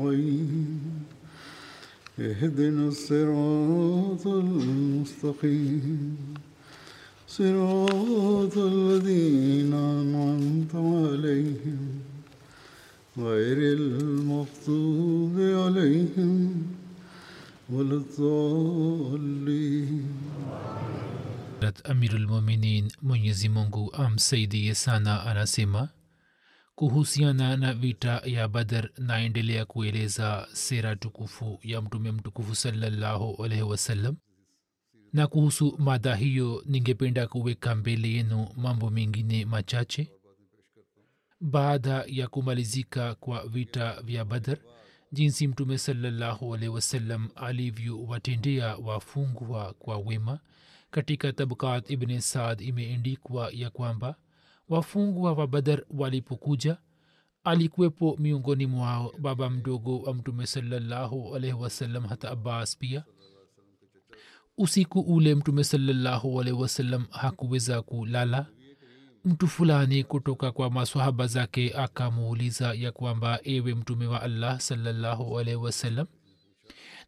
نستعين اهدنا الصراط المستقيم. صراط الذين أنعمت عليهم. غير المغضوب عليهم ولا الضالين. Hazrat amirulmuminin mwenyezi mungu amsaidie sana anasema kuhusiana na vita ya badar naendelea kueleza sera tukufu ya mtume mtukufu salallahu alaihi wasallam. Na kuhusu mada hiyo ningependa kuweka mbele yenu mambo mengine machache. Baada ya kumalizika kwa vita vya badar jinsi mtume salallahu alaihi wasallam alivyowatendea wafungwa kwa wema katika tabkat ibni saad imeendikwa ya kwamba wafungwa wa badar walipokuja alikuwepo miongoni mwao baba mdogo wa mtume salallahu alaihi wasallam hata abbas pia. Usiku ule mtume salallahu alaihi wasallam hakuweza kulala. Mtu fulani kutoka kwa maswahaba zake akamuuliza ya kwamba ewe mtume wa allah salallahu alaihi wasallam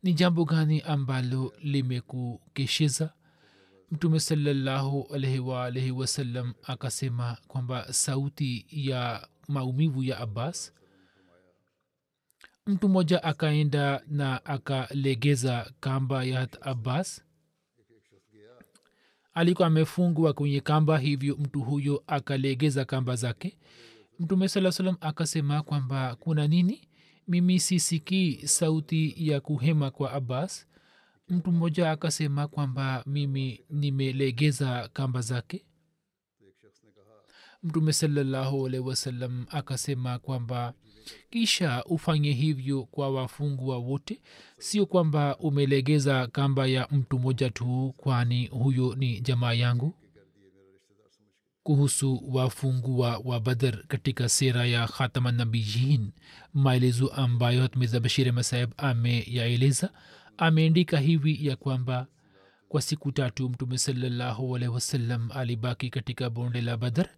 ni jambo gani ambalo limekukesheza mtume salallahu alaihi waalaihi wasallam akasema kwamba sauti ya maumivu ya abbas mtu mmoja akaenda na akalegeza kamba ya abbas. Alikuwa amefungwa kwenye kamba hivyo mtu huyo akalegeza kamba zake. Mtume saa salam akasema kwamba kuna nini? Mimi sisikii sauti ya kuhema kwa abbas mtu mmoja akasema kwamba mimi nimelegeza kamba zake. Mtume salallahu alaihi wasallam akasema kwamba kisha ufanye hivyo kwa wafungwa wote. Sio kwamba umelegeza kamba ya mtu mmoja tu kwani huyo ni jamaa yangu. Kuhusu wafungwa wa badar katika sera ya khatamanabiyin maelezo ambayo hatmiza bashir masaib ameyaeleza ameandika hivi ya kwamba kwa siku tatu mtume salallahu alaihi wasallam alibaki katika bonde la badar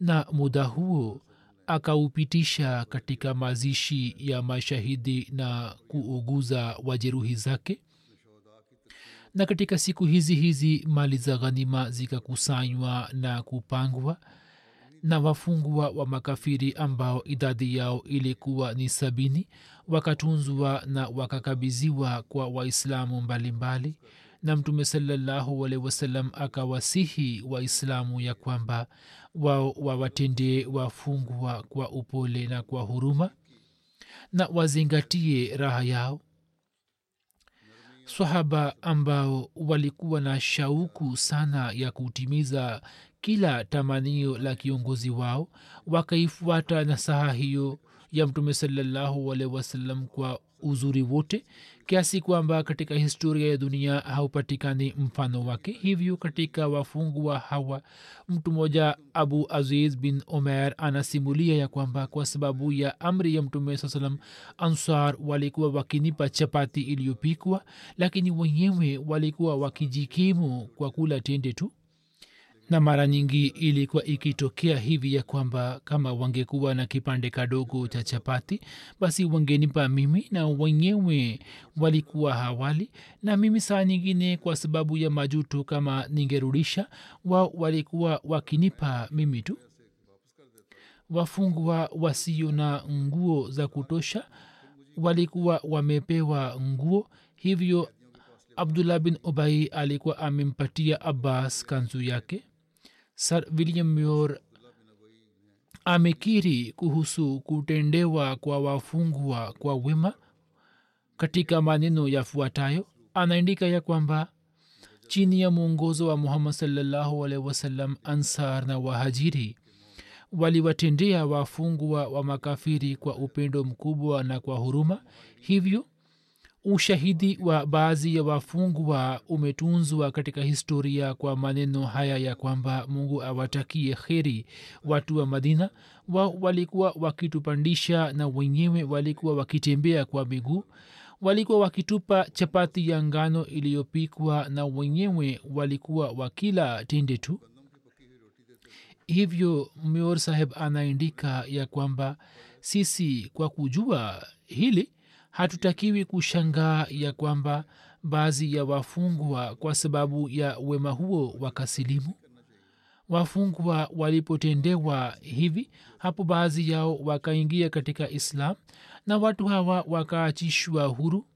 na muda huo akaupitisha katika mazishi ya mashahidi na kuuguza wajeruhi zake. Na katika siku hizi hizi mali za ghanima zikakusanywa na kupangwa na wafungwa wa makafiri ambao idadi yao ilikuwa ni sabini wakatunzwa na wakakabiziwa kwa waislamu mbalimbali. Na mtume salallahu alehi wasallam akawasihi waislamu ya kwamba wao wawatendee wafungwa kwa upole na kwa huruma na wazingatie raha yao. Swahaba ambao walikuwa na shauku sana ya kutimiza kila tamanio la kiongozi wao wakaifuata nasaha hiyo ya mtume salallahu alehi kwa uzuri wote kiasi kwamba katika historia ya dunia haupatikani mfano wake. Hivyo katika wafungu wa hawa mtu mmoja abu aziz bin omer anasimulia ya kwamba kwa sababu ya amri ya mtume saa salam ansar walikuwa wakinipa chapati iliyopikwa lakini wenyewe walikuwa wakijikimu kwa kula tende tu na mara nyingi ilikuwa ikitokea hivi ya kwamba kama wangekuwa na kipande kadogo cha chapati basi wangenipa mimi na wenyewe walikuwa hawali. Na mimi saa nyingine kwa sababu ya majuto kama ningerudisha wao walikuwa wakinipa mimi tu. Wafungwa wasio na nguo za kutosha walikuwa wamepewa nguo. Hivyo abdullah bin ubai alikuwa amempatia abbas kanzu yake sir william muir amekiri kuhusu kutendewa kwa wafungwa kwa wema katika maneno yafuatayo. Anaandika ya kwamba chini ya mwongozo wa muhammad salllahu alaihi wasallam ansar na wahajiri waliwatendea wafungwa wa makafiri kwa upendo mkubwa na kwa huruma. Hivyo ushahidi wa baadhi ya wafungwa umetunzwa katika historia kwa maneno haya ya kwamba mungu awatakie kheri. Watu wa madina wao walikuwa wakitupandisha na wenyewe walikuwa wakitembea kwa miguu. Walikuwa wakitupa chapati ya ngano iliyopikwa na wenyewe walikuwa wakila tende tu. Hivyo mior saheb anaandika ya kwamba sisi kwa kujua hili hatutakiwi kushangaa ya kwamba baadhi ya wafungwa kwa sababu ya wema huo wakasilimu. Wafungwa walipotendewa hivi hapo baadhi yao wakaingia katika islam na watu hawa wakaachishwa huru.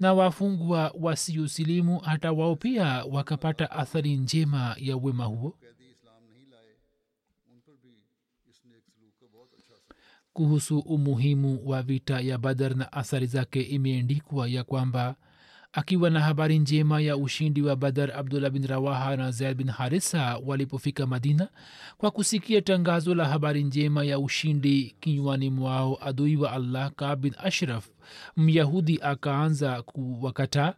Na wafungwa wasiosilimu hata wao pia wakapata athari njema ya wema huo kuhusu umuhimu wa vita ya badar na athari zake imeendikwa ya kwamba akiwa na habari njema ya ushindi wa badar abdullah bin rawaha na zaid bin harisa walipofika madina kwa kusikia tangazo la habari njema ya ushindi kinywani mwao adui wa allah kab bin ashraf. Myahudi akaanza kuwakataa.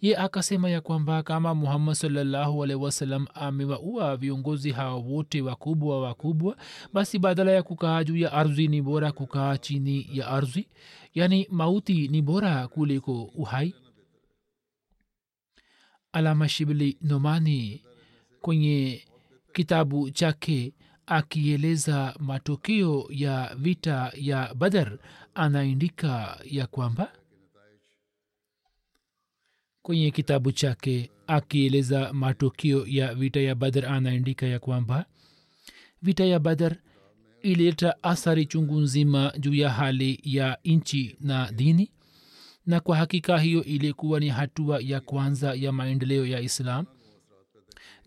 Ye akasema ya kwamba kama muhammad salllahu alehi wasallam amewaua viongozi hawa wote wakubwa wakubwa basi badala ya kukaa juu ya ardhi ni bora kukaa chini ya ardhi. Yaani mauti ni bora kuliko uhai alama shibli nomani kwenye kitabu chake akieleza matokeo ya vita ya badar. Anaandika ya kwamba kwenye kitabu chake akieleza matokeo ya vita ya badar anaandika ya kwamba vita ya badar ilileta athari chungu nzima juu ya hali ya nchi na dini na kwa hakika hiyo ilikuwa ni hatua ya kwanza ya maendeleo ya islam.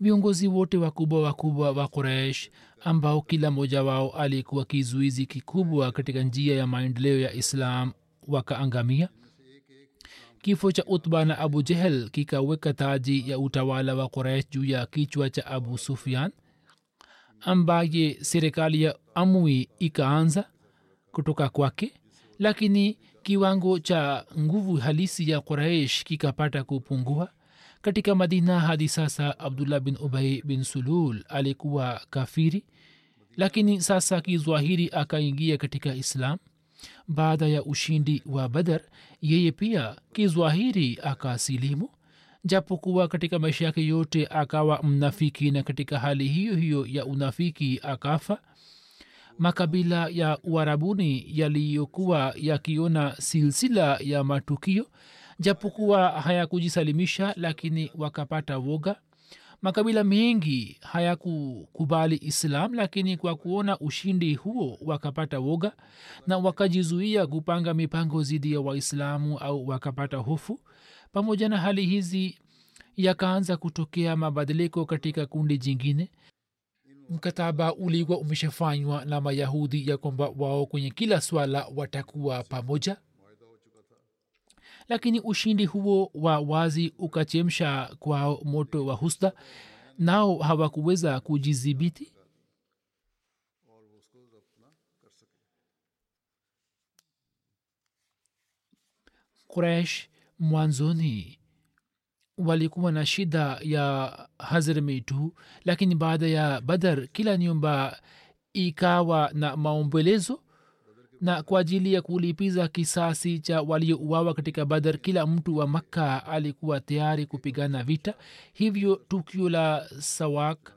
Viongozi wote wakubwa wakubwa wa quraish ambao kila mmoja wao alikuwa kizuizi kikubwa katika njia ya maendeleo ya islam wakaangamia. Kifo cha utba na abu jehel kikaweka taji ya utawala wa quraish juu ya kichwa cha abu sufian ambaye serikali ya amwi ikaanza kutoka kwake lakini kiwango cha nguvu halisi ya quraish kikapata kupungua. Katika madina hadi sasa abdullah bin ubai bin sulul alikuwa kafiri lakini sasa kizwahiri akaingia katika islam. Baada ya ushindi wa badar yeye pia kizwahiri akasilimu japokuwa katika maisha yake yote akawa mnafiki na katika hali hiyo hiyo ya unafiki akafa makabila ya uarabuni yaliyokuwa yakiona silsila ya matukio japokuwa hayakujisalimisha lakini wakapata woga. Makabila mengi hayakukubali islam lakini kwa kuona ushindi huo wakapata woga na wakajizuia kupanga mipango dhidi ya waislamu au wakapata hofu. Pamoja na hali hizi yakaanza kutokea mabadiliko katika kundi jingine mkataba ulikuwa umeshafanywa na mayahudi ya kwamba wao kwenye kila swala watakuwa pamoja. Lakini ushindi huo wa wazi ukachemsha kwao moto wa husda nao hawakuweza kujidhibiti kuresh mwanzoni walikuwa na shida ya hazrmi tu lakini baada ya badar kila nyumba ikawa na maombelezo na kwa ajili ya kulipiza kisasi cha waliouawa katika badar kila mtu wa makka alikuwa tayari kupigana vita. Hivyo tukio la sawak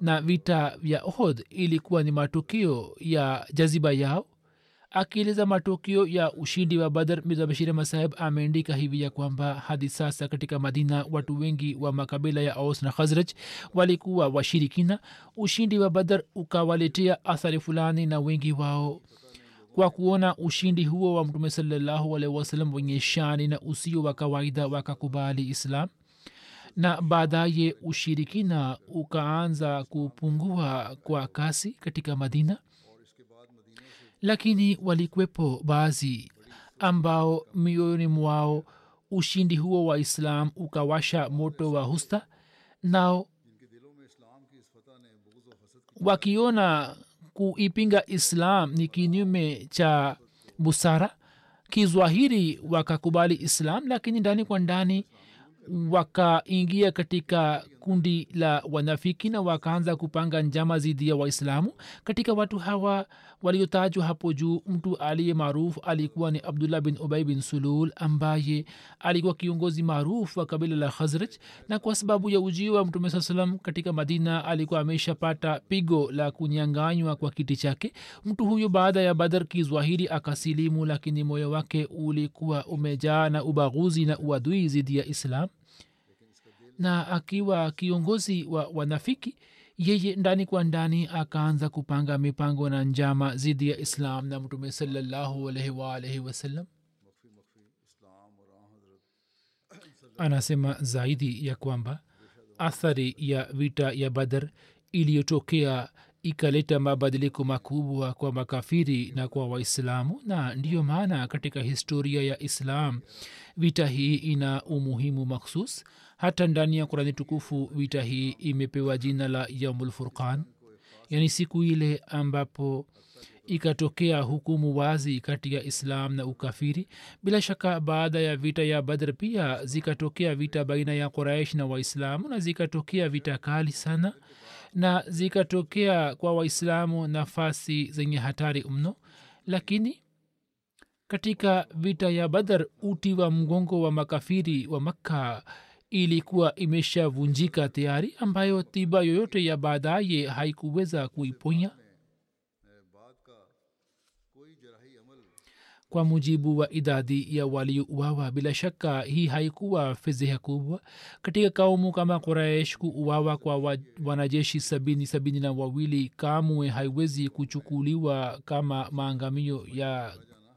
na vita vya ohod ilikuwa ni matukio ya jaziba yao akieleza matokeo ya ushindi wa badar mirza bashir masaheb ameandika hivi ya kwamba hadi sasa katika madina watu wengi wa makabila ya aus na khazraj walikuwa washirikina. Ushindi wa badar ukawaletea athari fulani na wengi wao. Kwa kuona ushindi huo wa mtume salallahu alaihi wasallam wenye shani na usio wa kawaida wakakubali islam. Na baadaye ushirikina ukaanza kupungua kwa kasi katika madina lakini walikwepo baadhi ambao mioyoni mwao ushindi huo wa islam ukawasha moto wa husta nao wakiona kuipinga islam ni kinyume cha busara kizwahiri wakakubali islam lakini ndani kwa ndani wakaingia katika kundi la wanafiki na wakaanza kupanga njama dhidi ya waislamu. Katika watu hawa waliotajwa hapo juu mtu aliye maarufu alikuwa ni abdullah bin ubai bin sulul ambaye alikuwa kiongozi maarufu wa kabila la khazraj na kwa sababu ya ujio wa mtume saa salam katika madina alikuwa ameshapata pigo la kunyanganywa kwa kiti chake. Mtu huyo baada ya badar kizwahiri akasilimu lakini moyo wake ulikuwa umejaa na ubaguzi na uadui dhidi ya islam na akiwa kiongozi wa wanafiki yeye ndani kwa ndani akaanza kupanga mipango na njama zidi ya islam. Na mtume waalaihi wasallam anasema zaidi ya kwamba athari ya vita ya badar iliyotokea ikaleta mabadiliko makubwa kwa makafiri na kwa waislamu na ndiyo maana katika historia ya islam vita hii ina umuhimu makhsus hata ndani ya kurani tukufu vita hii imepewa jina la yaumulfurqan yaani siku ile ambapo ikatokea hukumu wazi kati ya islam na ukafiri. Bila shaka baada ya vita ya badr pia zikatokea vita baina ya quraish na waislamu na zikatokea vita kali sana na zikatokea kwa waislamu nafasi zenye hatari mno. Lakini katika vita ya badar uti wa mgongo wa makafiri wa makka ilikuwa imeshavunjika tayari ambayo tiba yoyote ya baadaye haikuweza kuiponya. Kwa mujibu wa idadi ya waliouawa bila shaka hii haikuwa fedheha kubwa. Katika kaumu kama quraish kuuawa kwa wa, wanajeshi sabini sabini na wawili kamwe haiwezi kuchukuliwa kama maangamio ya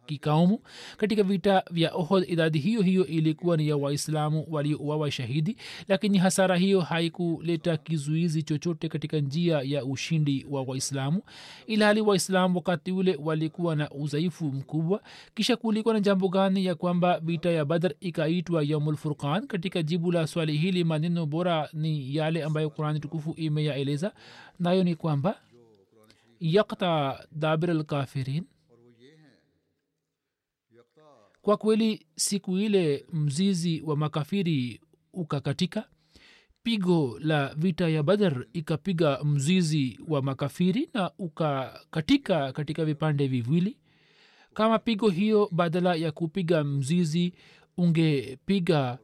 kikaumu katika vita vya ohod idadi hiyo hiyo ilikuwa ni ya waislamu waliouawa shahidi lakini hasara hiyo haikuleta kizuizi chochote katika njia ya ushindi wa waislamu ilhali waislamu wakati ule walikuwa na udhaifu mkubwa. Kisha kulikuwa na jambo gani ya kwamba vita ya badr ikaitwa yaumulfurqan katika jibu la swali hili maneno bora ni yale ambayo qurani tukufu imeyaeleza nayo ni kwamba yakta dabir lkafirin kwa kweli siku ile mzizi wa makafiri ukakatika pigo la vita ya badar ikapiga mzizi wa makafiri na ukakatika katika vipande viwili. Kama pigo hiyo badala ya kupiga mzizi ungepiga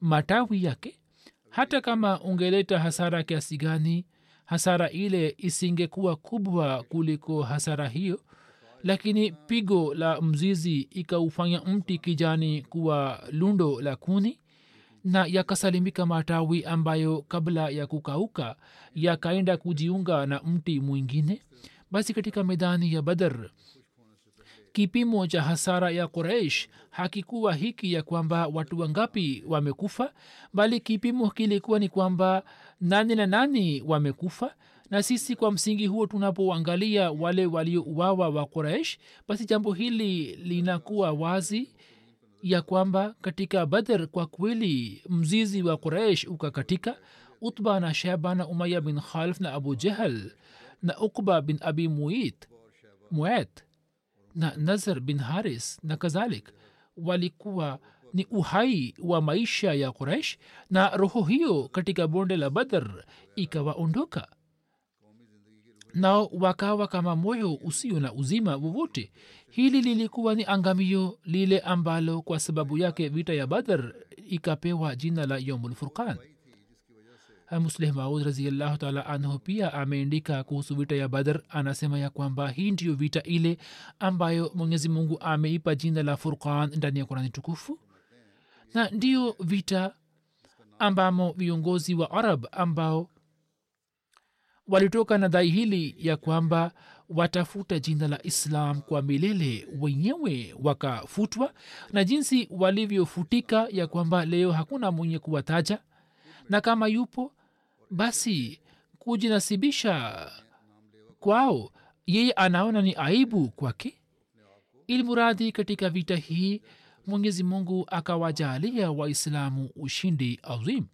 matawi yake hata kama ungeleta hasara kiasi gani hasara ile isingekuwa kubwa kuliko hasara hiyo lakini pigo la mzizi ikaufanya mti kijani kuwa lundo la kuni na yakasalimika matawi ambayo kabla ya kukauka yakaenda kujiunga na mti mwingine. Basi katika medani ya badar kipimo cha hasara ya quraish hakikuwa hiki ya kwamba watu wangapi wamekufa bali kipimo kilikuwa ni kwamba nani na nani wamekufa na sisi kwa msingi huo tunapoangalia wale waliouawa wa quraish basi jambo hili linakuwa wazi ya kwamba katika badr kwa kweli mzizi wa quraish ukakatika. Utba na sheba na umaya bin khalf na abu jahal na ukba bin abi muit muet na nazar bin haris na kadhalik walikuwa ni uhai wa maisha ya quraish na roho hiyo katika bonde la badr ikawaondoka nao wakawa kama moyo usio na uzima wowote. Hili lilikuwa ni angamio lile ambalo kwa sababu yake vita ya badr ikapewa jina la yomulfurkan musleh maud raziallahu taala anhu pia ameandika kuhusu vita ya badr anasema ya kwamba hii ndiyo vita ile ambayo mwenyezi mungu ameipa jina la furqan ndani ya kurani tukufu. Na ndiyo vita ambamo viongozi wa arab ambao walitoka na dai hili ya kwamba watafuta jina la islam kwa milele wenyewe wakafutwa na jinsi walivyofutika ya kwamba leo hakuna mwenye kuwataja. Na kama yupo basi kujinasibisha kwao yeye anaona ni aibu kwake. Ili muradhi katika vita hii mwenyezi mungu akawajalia waislamu ushindi azim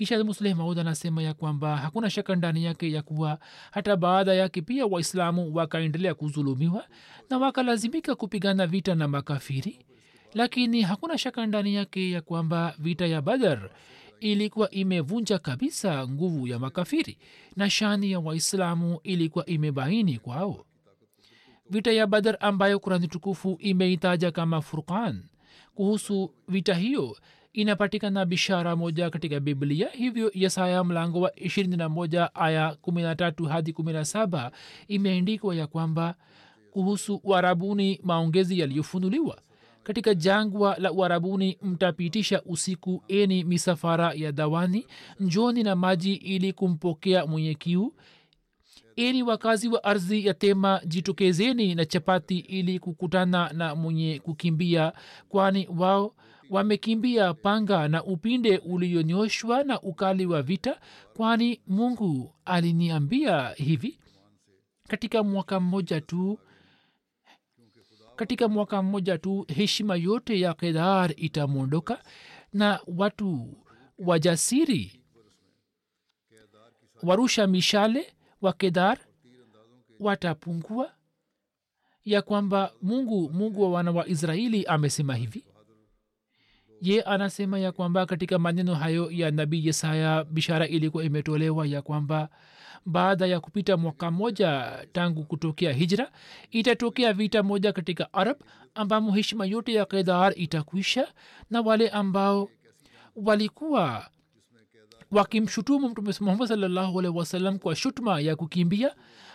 kisha musleh maud anasema ya kwamba hakuna shaka ndani yake ya kuwa hata baada yake pia waislamu wakaendelea kuzulumiwa na wakalazimika kupigana vita na makafiri. Lakini hakuna shaka ndani yake ya kwamba vita ya badar ilikuwa imevunja kabisa nguvu ya makafiri na shani ya waislamu ilikuwa imebaini kwao. Vita ya badar ambayo kurani tukufu imeitaja kama furqan kuhusu vita hiyo inapatikana bishara moja katika biblia. Hivyo yesaya mlango wa 21 aya 13 hadi 17 imeandikwa ya kwamba kuhusu uarabuni maongezi yaliyofunuliwa. Katika jangwa la uarabuni mtapitisha usiku eni misafara ya dawani njoni na maji ili kumpokea mwenye kiu. Eni wakazi wa ardhi ya tema jitokezeni na chapati ili kukutana na mwenye kukimbia kwani wao wamekimbia panga na upinde ulionyoshwa na ukali wa vita kwani mungu aliniambia hivi katika mwaka mmoja tu katika mwaka mmoja tu heshima yote ya kedar itamwondoka na watu wajasiri warusha mishale wa kedar watapungua ya kwamba mungu mungu wa wana wa israeli amesema hivi ye anasema ya kwamba katika maneno hayo ya nabii yesaya bishara ilikuwa imetolewa ya kwamba baada ya kupita mwaka moja tangu kutokea hijra itatokea vita moja katika arab ambamo heshima yote ya kedar itakwisha na wale ambao walikuwa wakimshutumu mtume muhammad salllahu alaihi wasallam kwa shutuma ya kukimbia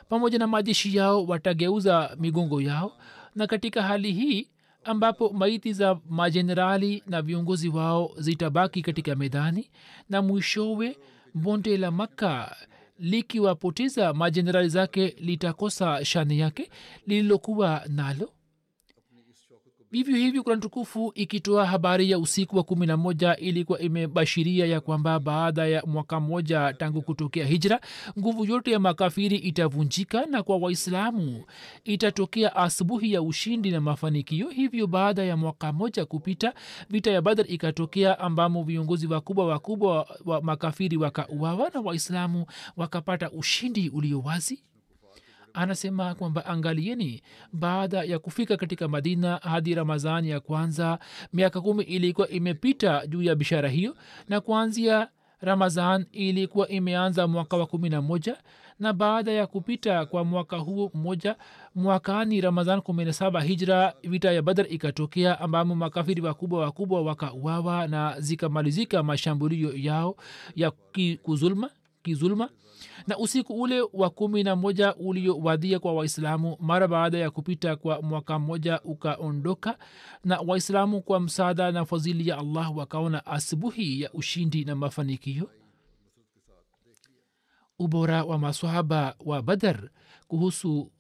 pamoja na majeshi yao watageuza migongo yao. Na katika hali hii ambapo maiti za majenerali na viongozi wao zitabaki katika medani na mwishowe bonde la makka likiwapoteza majenerali zake litakosa shani yake lililokuwa nalo vivyo hivyo kurani tukufu ikitoa habari ya usiku wa kumi na moja ilikuwa imebashiria ya kwamba baada ya mwaka mmoja tangu kutokea hijra nguvu yote ya makafiri itavunjika na kwa waislamu itatokea asubuhi ya ushindi na mafanikio. Hivyo baada ya mwaka mmoja kupita vita ya badr ikatokea ambamo viongozi wakubwa wakubwa wa makafiri wakauawa na waislamu wakapata ushindi ulio wazi anasema kwamba angalieni baada ya kufika katika madina hadi ramazani ya kwanza miaka kumi ilikuwa imepita juu ya bishara hiyo na kuanzia ramazan ilikuwa imeanza mwaka wa kumi na moja na baada ya kupita kwa mwaka huo mmoja mwakani ramazan kumi na saba hijra vita ya badr ikatokea ambamo makafiri wakubwa wakubwa wakauawa na zikamalizika mashambulio yao ya kuzulma kizulma na usiku ule wa kumi na moja uliowadhia kwa waislamu mara baada ya kupita kwa mwaka mmoja ukaondoka na waislamu kwa msaada na fadhili ya allah wakaona asubuhi ya ushindi na mafanikio. Ubora wa masahaba wa badar kuhusu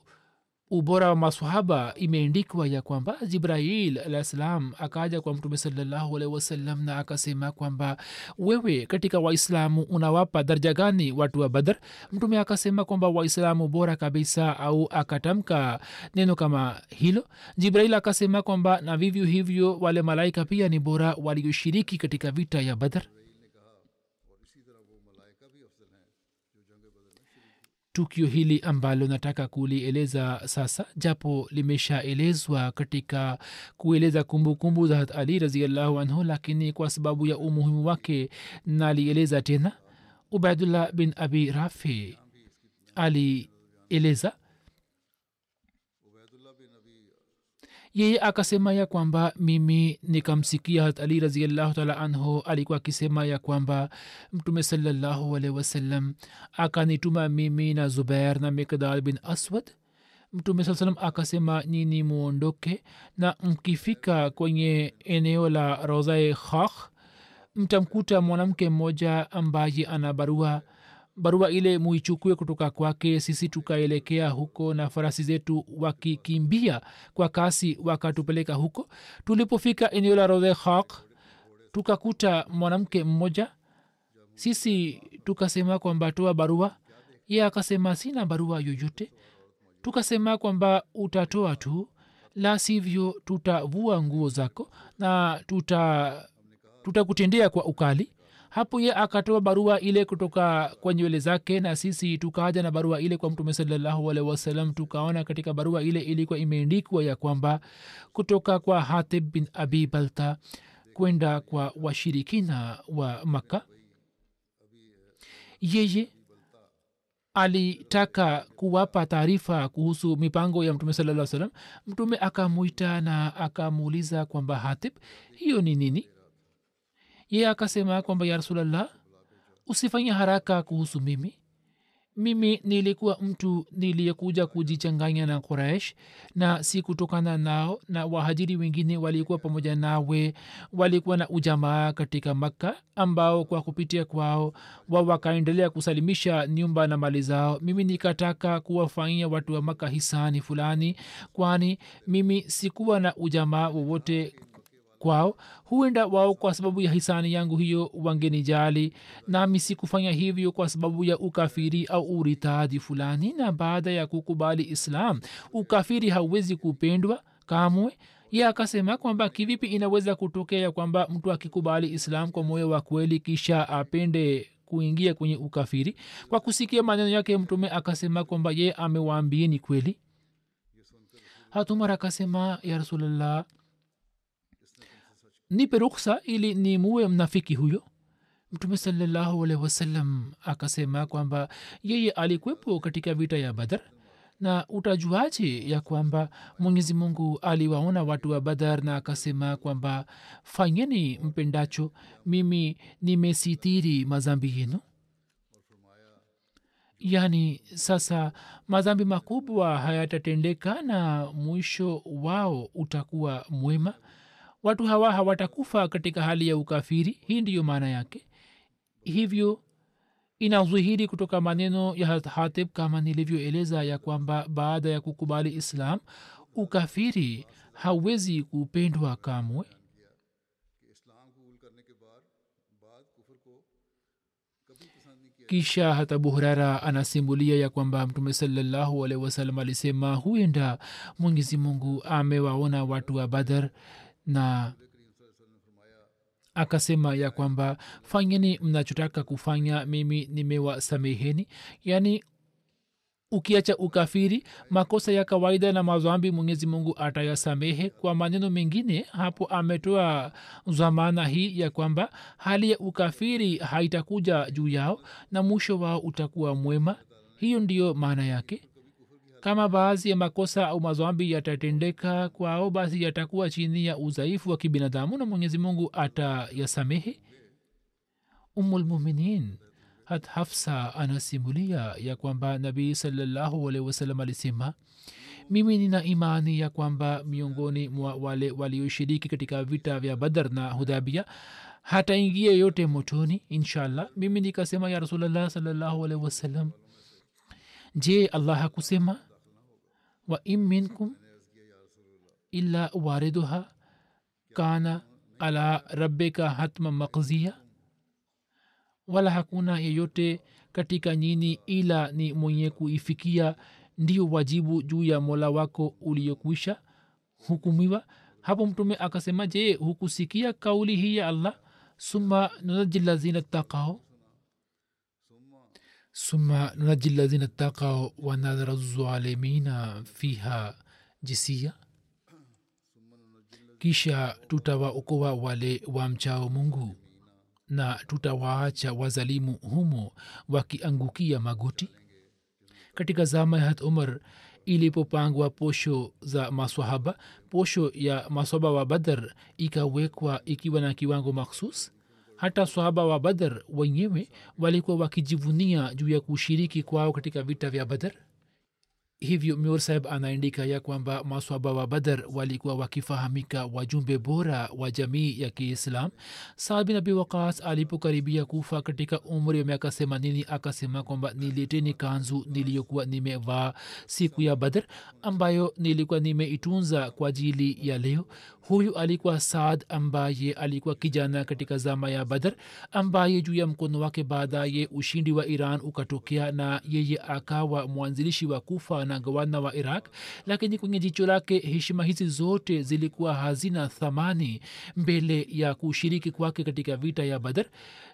ubora wa masahaba imeendikwa ya kwamba jibrail alah ssalam akaja kwa mtume salallahu alehi wasallam na akasema kwamba wewe katika waislamu unawapa daraja gani watu wa badar mtume akasema kwamba waislamu bora kabisa au akatamka neno kama hilo. Jibrail akasema kwamba na vivyo hivyo wale malaika pia ni bora walioshiriki katika vita ya badar tukio hili ambalo nataka kulieleza sasa japo limeshaelezwa katika kueleza kumbukumbu za ali raziallahu anhu lakini kwa sababu ya umuhimu wake nalieleza tena. Ubaidullah bin abi rafi alieleza yeye akasema ya kwamba mimi nikamsikia hat ali raziallahu taala anhu alikuwa akisema ya kwamba mtume salallahu alaihi wasallam akanituma mimi na zubair na mikdad bin aswad. Mtume saa salam akasema nini muondoke na mkifika kwenye eneo la rozae khakh mtamkuta mwanamke mmoja ambaye ana barua barua ile muichukue kutoka kwake sisi tukaelekea huko na farasi zetu wakikimbia kwa kasi wakatupeleka huko. Tulipofika eneo la rodhe tukakuta mwanamke mmoja. Sisi tukasema kwamba toa barua. Ye akasema sina barua yoyote. Tukasema kwamba utatoa tu. La sivyo tutavua nguo zako na tuta tutakutendea kwa ukali hapo ye akatoa barua ile kutoka kwa nywele zake na sisi tukaja na barua ile kwa mtume salallahu alaihi wasallam tukaona katika barua ile ilikuwa imeandikwa ya kwamba kutoka kwa hatib bin abi balta kwenda kwa washirikina wa makka. Yeye alitaka kuwapa taarifa kuhusu mipango ya mtume salaa salam mtume akamwita na akamuuliza kwamba hatib hiyo ni nini ye akasema kwamba ya rasulllah usifanye haraka kuhusu mimi. Mimi nilikuwa mtu niliyekuja kujichanganya na quraish na si kutokana nao na wahajiri wengine walikuwa pamoja nawe walikuwa na ujamaa katika makka ambao kwa kupitia kwao wa wakaendelea kusalimisha nyumba na mali zao. Mimi nikataka kuwafanyia watu wa makka hisani fulani kwani mimi sikuwa na ujamaa wowote kwao huenda wao kwa sababu ya hisani yangu hiyo wangenijali nami sikufanya hivyo kwa sababu ya ukafiri au uritadi fulani na baada ya kukubali islam ukafiri hauwezi kupendwa kamwe. Ye akasema kwamba kivipi inaweza kutokea kwamba mtu akikubali islam kwa moyo wa kweli kisha apende kuingia kwenye ukafiri? Kwa kusikia maneno yake mtume akasema kwamba ye amewaambieni kweli. Hatumar akasema ya rasulllah nipe ruksa ili nimue mnafiki huyo. Mtume salallahu alehi wasallam akasema kwamba yeye alikwepo katika vita ya badar na utajuaje ya kwamba mwenyezi mungu aliwaona watu wa badar na akasema kwamba fanyeni mpendacho mimi nimesitiri mazambi yenu. Yaani sasa madhambi makubwa hayatatendeka na mwisho wao utakuwa mwema watu hawa hawatakufa katika hali ya ukafiri. Hii ndiyo maana yake. Hivyo inadhihiri kutoka maneno ya hatib kama nilivyoeleza ya kwamba baada ya kukubali islam ukafiri hauwezi kupendwa kamwe. Kisha hata buhurara anasimulia ya kwamba mtume salallahu alehi wasalam alisema huenda mwenyezi mungu amewaona watu wa badar na akasema ya kwamba fanyeni mnachotaka kufanya mimi nimewasameheni. Yaani ukiacha ukafiri makosa ya kawaida na mazambi mwenyezi mungu atayasamehe. Kwa maneno mengine hapo ametoa zamana hii ya kwamba hali ya ukafiri haitakuja juu yao na mwisho wao utakuwa mwema. Hiyo ndiyo maana yake kama baadhi ya makosa au mazambi yatatendeka kwao basi yatakuwa chini ya udhaifu wa kibinadamu na mwenyezi mungu atayasamehe. Umulmuminin hat hafsa anasimulia ya kwamba nabii salallahu alaihi wasalam alisema mimi nina imani ya kwamba miongoni mwa wale walioshiriki katika vita vya badar na hudabia hataingia yote motoni inshallah. Mimi nikasema ya rasulllah salallahu alaihi wasalam je allah hakusema wa in minkum واردها wariduha kana ala حتما makzia wala hakuna yeyote katika nyini ila ni mwenye kuifikia ndio wajibu juu ya mola wako uliyokwisha hukumiwa. Hapo mtume akasema je hukusikia kauli hii ya allah? Summa nunaji lazina takao summa nunaji lazina takao wanadhara zalimina fiha jisia kisha tutawaokoa wale wamchao mungu na tutawaacha wazalimu humo wakiangukia magoti. Katika zama ya hat umar ilipopangwa posho za maswahaba posho ya maswahaba wa badar ikawekwa ikiwa na kiwango makhsus hata swahaba wa badar wenyewe walikuwa wakijivunia juu ya kushiriki kwao katika vita vya badar hivyo mir saheb anaandika ya kwamba maswaba wa badar walikuwa wakifahamika wajumbe bora wa jamii ya kiislam. Saad bin abi waqas alipokaribia kufa katika umri wa miaka themanini akasema kwamba nileteni kanzu niliyokuwa nimevaa siku ya badar ambayo nilikuwa nimeitunza kwa ajili ya leo. Huyu alikuwa saad ambaye alikuwa kijana katika zama ya badar ambaye juu ya mkono wake baadaye ushindi wa iran ukatokea na yeye akawa mwanzilishi wa kufa na gavana wa iraq lakini kwenye jicho lake heshima hizi zote zilikuwa hazina thamani mbele ya kushiriki kwake katika vita ya badar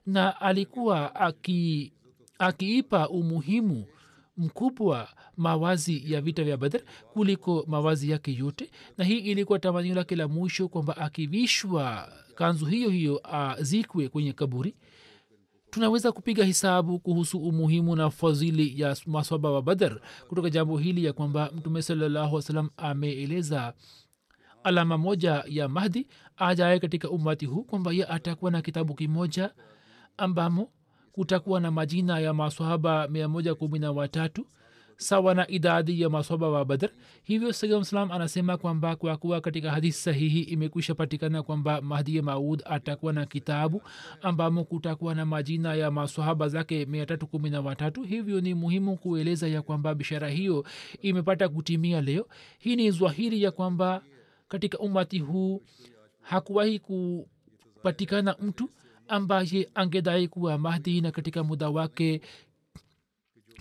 na alikuwa aki akiipa umuhimu mkubwa mawazi ya vita vya badar kuliko mawazi yake yote na hii ilikuwa tamanio lake la mwisho kwamba akivishwa kanzu hiyo hiyo azikwe kwenye kaburi tunaweza kupiga hisabu kuhusu umuhimu na fadhili ya maswaba wa badar kutoka jambo hili ya kwamba mtume salallahu wasalam ameeleza alama moja ya mahdi ajaye katika umati huu kwamba ye atakuwa na kitabu kimoja ambamo kutakuwa na majina ya maswahaba mia moja kumi na watatu sawa na idadi ya masoba wa badr. Hivyo salam anasema kwamba kwa kuwa katika hadithi sahihi imekwisha patikana kwamba mahdi maud atakuwa na kitabu ambamo kutakuwa na majina ya maswahaba zake mia tatu kumi na watatu. Hivyo ni muhimu kueleza ya kwamba bishara hiyo imepata kutimia leo. Hii ni zwahiri ya kwamba katika umati huu hakuwahi kupatikana mtu ambaye angedai kuwa mahdi na katika muda wake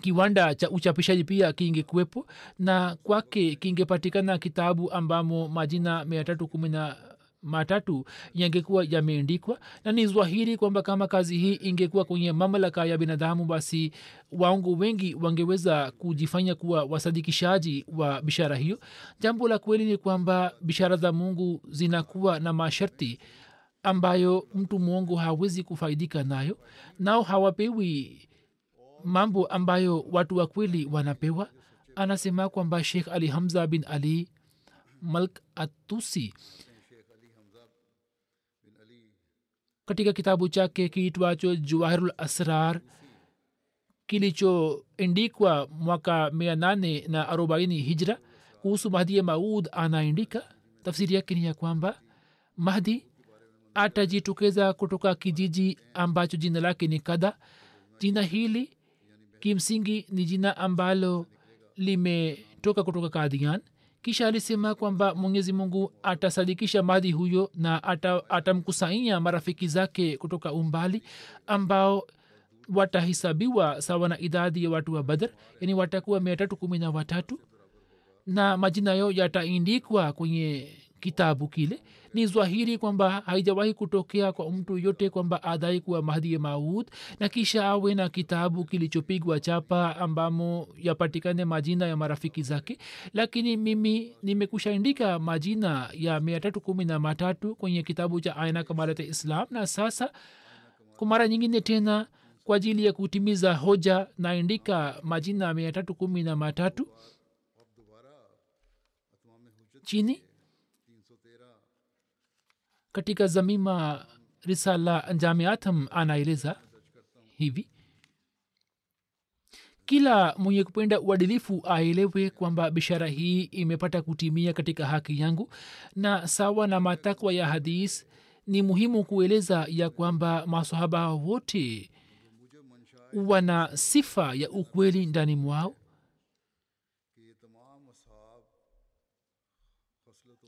kiwanda cha uchapishaji pia kingekuwepo na kwake kingepatikana kitabu ambamo majina mia tatu kumi na matatu yangekuwa yameendikwa na ni zwahiri kwamba kama kazi hii ingekuwa kwenye mamlaka ya binadamu basi waongo wengi wangeweza kujifanya kuwa wasadikishaji wa bishara hiyo. Jambo la kweli ni kwamba bishara za mungu zinakuwa na masharti ambayo mtu mwongo hawezi kufaidika nayo nao hawapewi mambo ambayo watu wa kweli wanapewa? Anasema kwamba shekh ali hamza bin ali malk atusi katika kitabu chake kiitwacho jawahirul asrar kilichoendikwa mwaka mia nane na arobaini hijra kuhusu mahdi ya maud anaendika tafsiri yake ni ya kwamba mahdi atajitokeza kutoka kijiji ambacho jina lake ni kada jina hili kimsingi ni jina ambalo limetoka kutoka kadian kisha alisema kwamba mwenyezi mungu atasadikisha madhi huyo na atamkusanyia ata marafiki zake kutoka umbali ambao watahisabiwa sawa na idadi ya watu wa badr yani watakuwa mia tatu kumi na watatu. Na majina yao yataindikwa kwenye kitabu kile ni zwahiri kwamba haijawahi kutokea kwa mtu yote kwamba adai kuwa mahdi maud na kisha awe na kitabu kilichopigwa chapa ambamo yapatikane majina ya marafiki zake. Lakini mimi nimekushaandika majina ya mia tatu kumi na matatu kwenye kitabu cha aina kamalata islam na sasa kwa mara nyingine tena kwa ajili ya kutimiza hoja naandika majina mia tatu kumi na matatu. Chini katika zamima risala jamiatham anaeleza hivi. Kila mwenye kupenda uadilifu aelewe kwamba bishara hii imepata kutimia katika haki yangu na sawa na matakwa ya hadis ni muhimu kueleza ya kwamba masahaba wote wana sifa ya ukweli ndani mwao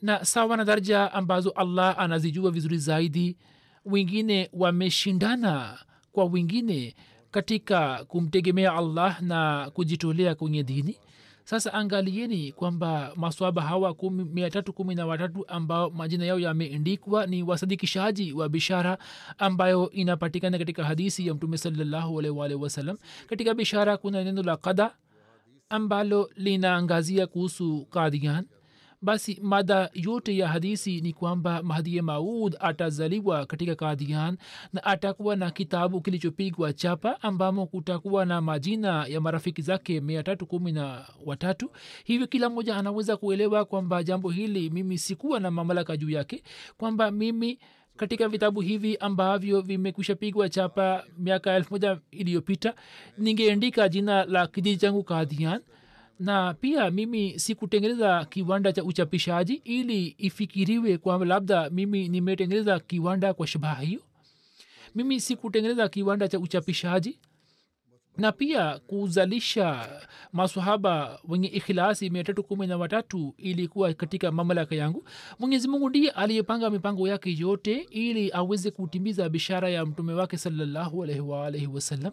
na sawa na daraja ambazo allah anazijua vizuri zaidi wengine wameshindana kwa wengine katika kumtegemea allah na kujitolea kwenye dini. Sasa angalieni kwamba maswaba hawa mia tatu kumi na watatu ambao majina yao yameendikwa ni wasadikishaji wa bishara ambayo inapatikana katika hadisi ya mtume salllahualwalh wasalam katika bishara kuna neno la kada ambalo linaangazia kuhusu kadian basi mada yote ya hadisi ni kwamba mahdie maud atazaliwa katika kadian na atakuwa na kitabu kilichopigwa chapa ambamo kutakuwa na majina ya marafiki zake mia tatu kumi na watatu. Hivyo kila mmoja anaweza kuelewa kwamba jambo hili mimi sikuwa na mamlaka juu yake kwamba mimi katika vitabu hivi ambavyo vimekwisha pigwa chapa miaka elfu moja iliyopita ningeandika jina la kijiji changu kadian na pia mimi sikutengeneza kiwanda cha uchapishaji ili ifikiriwe kwamba labda mimi nimetengeneza kiwanda kwa shabaha hiyo. Mimi sikutengeneza kiwanda cha uchapishaji. Na pia kuzalisha masahaba wenye ikhilasi mia tatu kumi na watatu ilikuwa katika mamlaka yangu. Mwenyezi mungu ndiye aliyepanga mipango yake yote ili aweze kutimiza bishara ya mtume wake salallahu alaihi waalaihi wasallam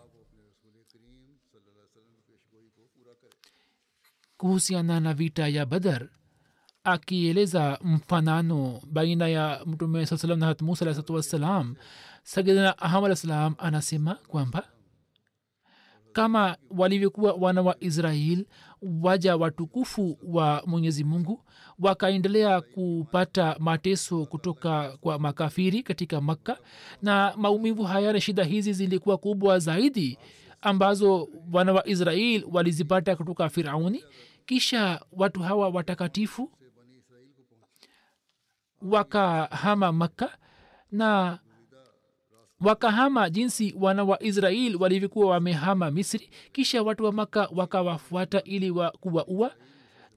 kuhusiana na vita ya badar akieleza mfanano baina ya mtume saa salam na hat musa alah satu wassalam sagidana aham alah salam anasema kwamba kama walivyokuwa wana wa israel waja watukufu wa mwenyezi mungu wakaendelea kupata mateso kutoka kwa makafiri katika makka na maumivu haya na shida hizi zilikuwa kubwa zaidi ambazo wana wa israel walizipata kutoka firauni kisha watu hawa watakatifu wakahama makka na wakahama jinsi wana wa israel walivyokuwa wamehama misri. Kisha watu wa maka wakawafuata ili wa kuwaua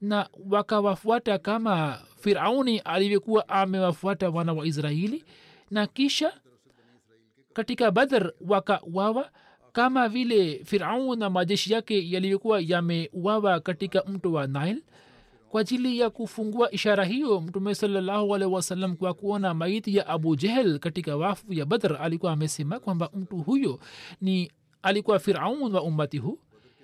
na wakawafuata kama firauni alivyokuwa amewafuata wana wa israeli. Na kisha katika badhar wakawawa kama vile firaun na majeshi yake yalivyokuwa yameuawa katika mto wa nil kwa ajili ya kufungua ishara hiyo mtume salallahu alaihi kwa kuona maiti ya abu jehel katika wafu ya badr alikuwa amesema kwamba mtu huyo ni alikuwa firaun wa ummati huu.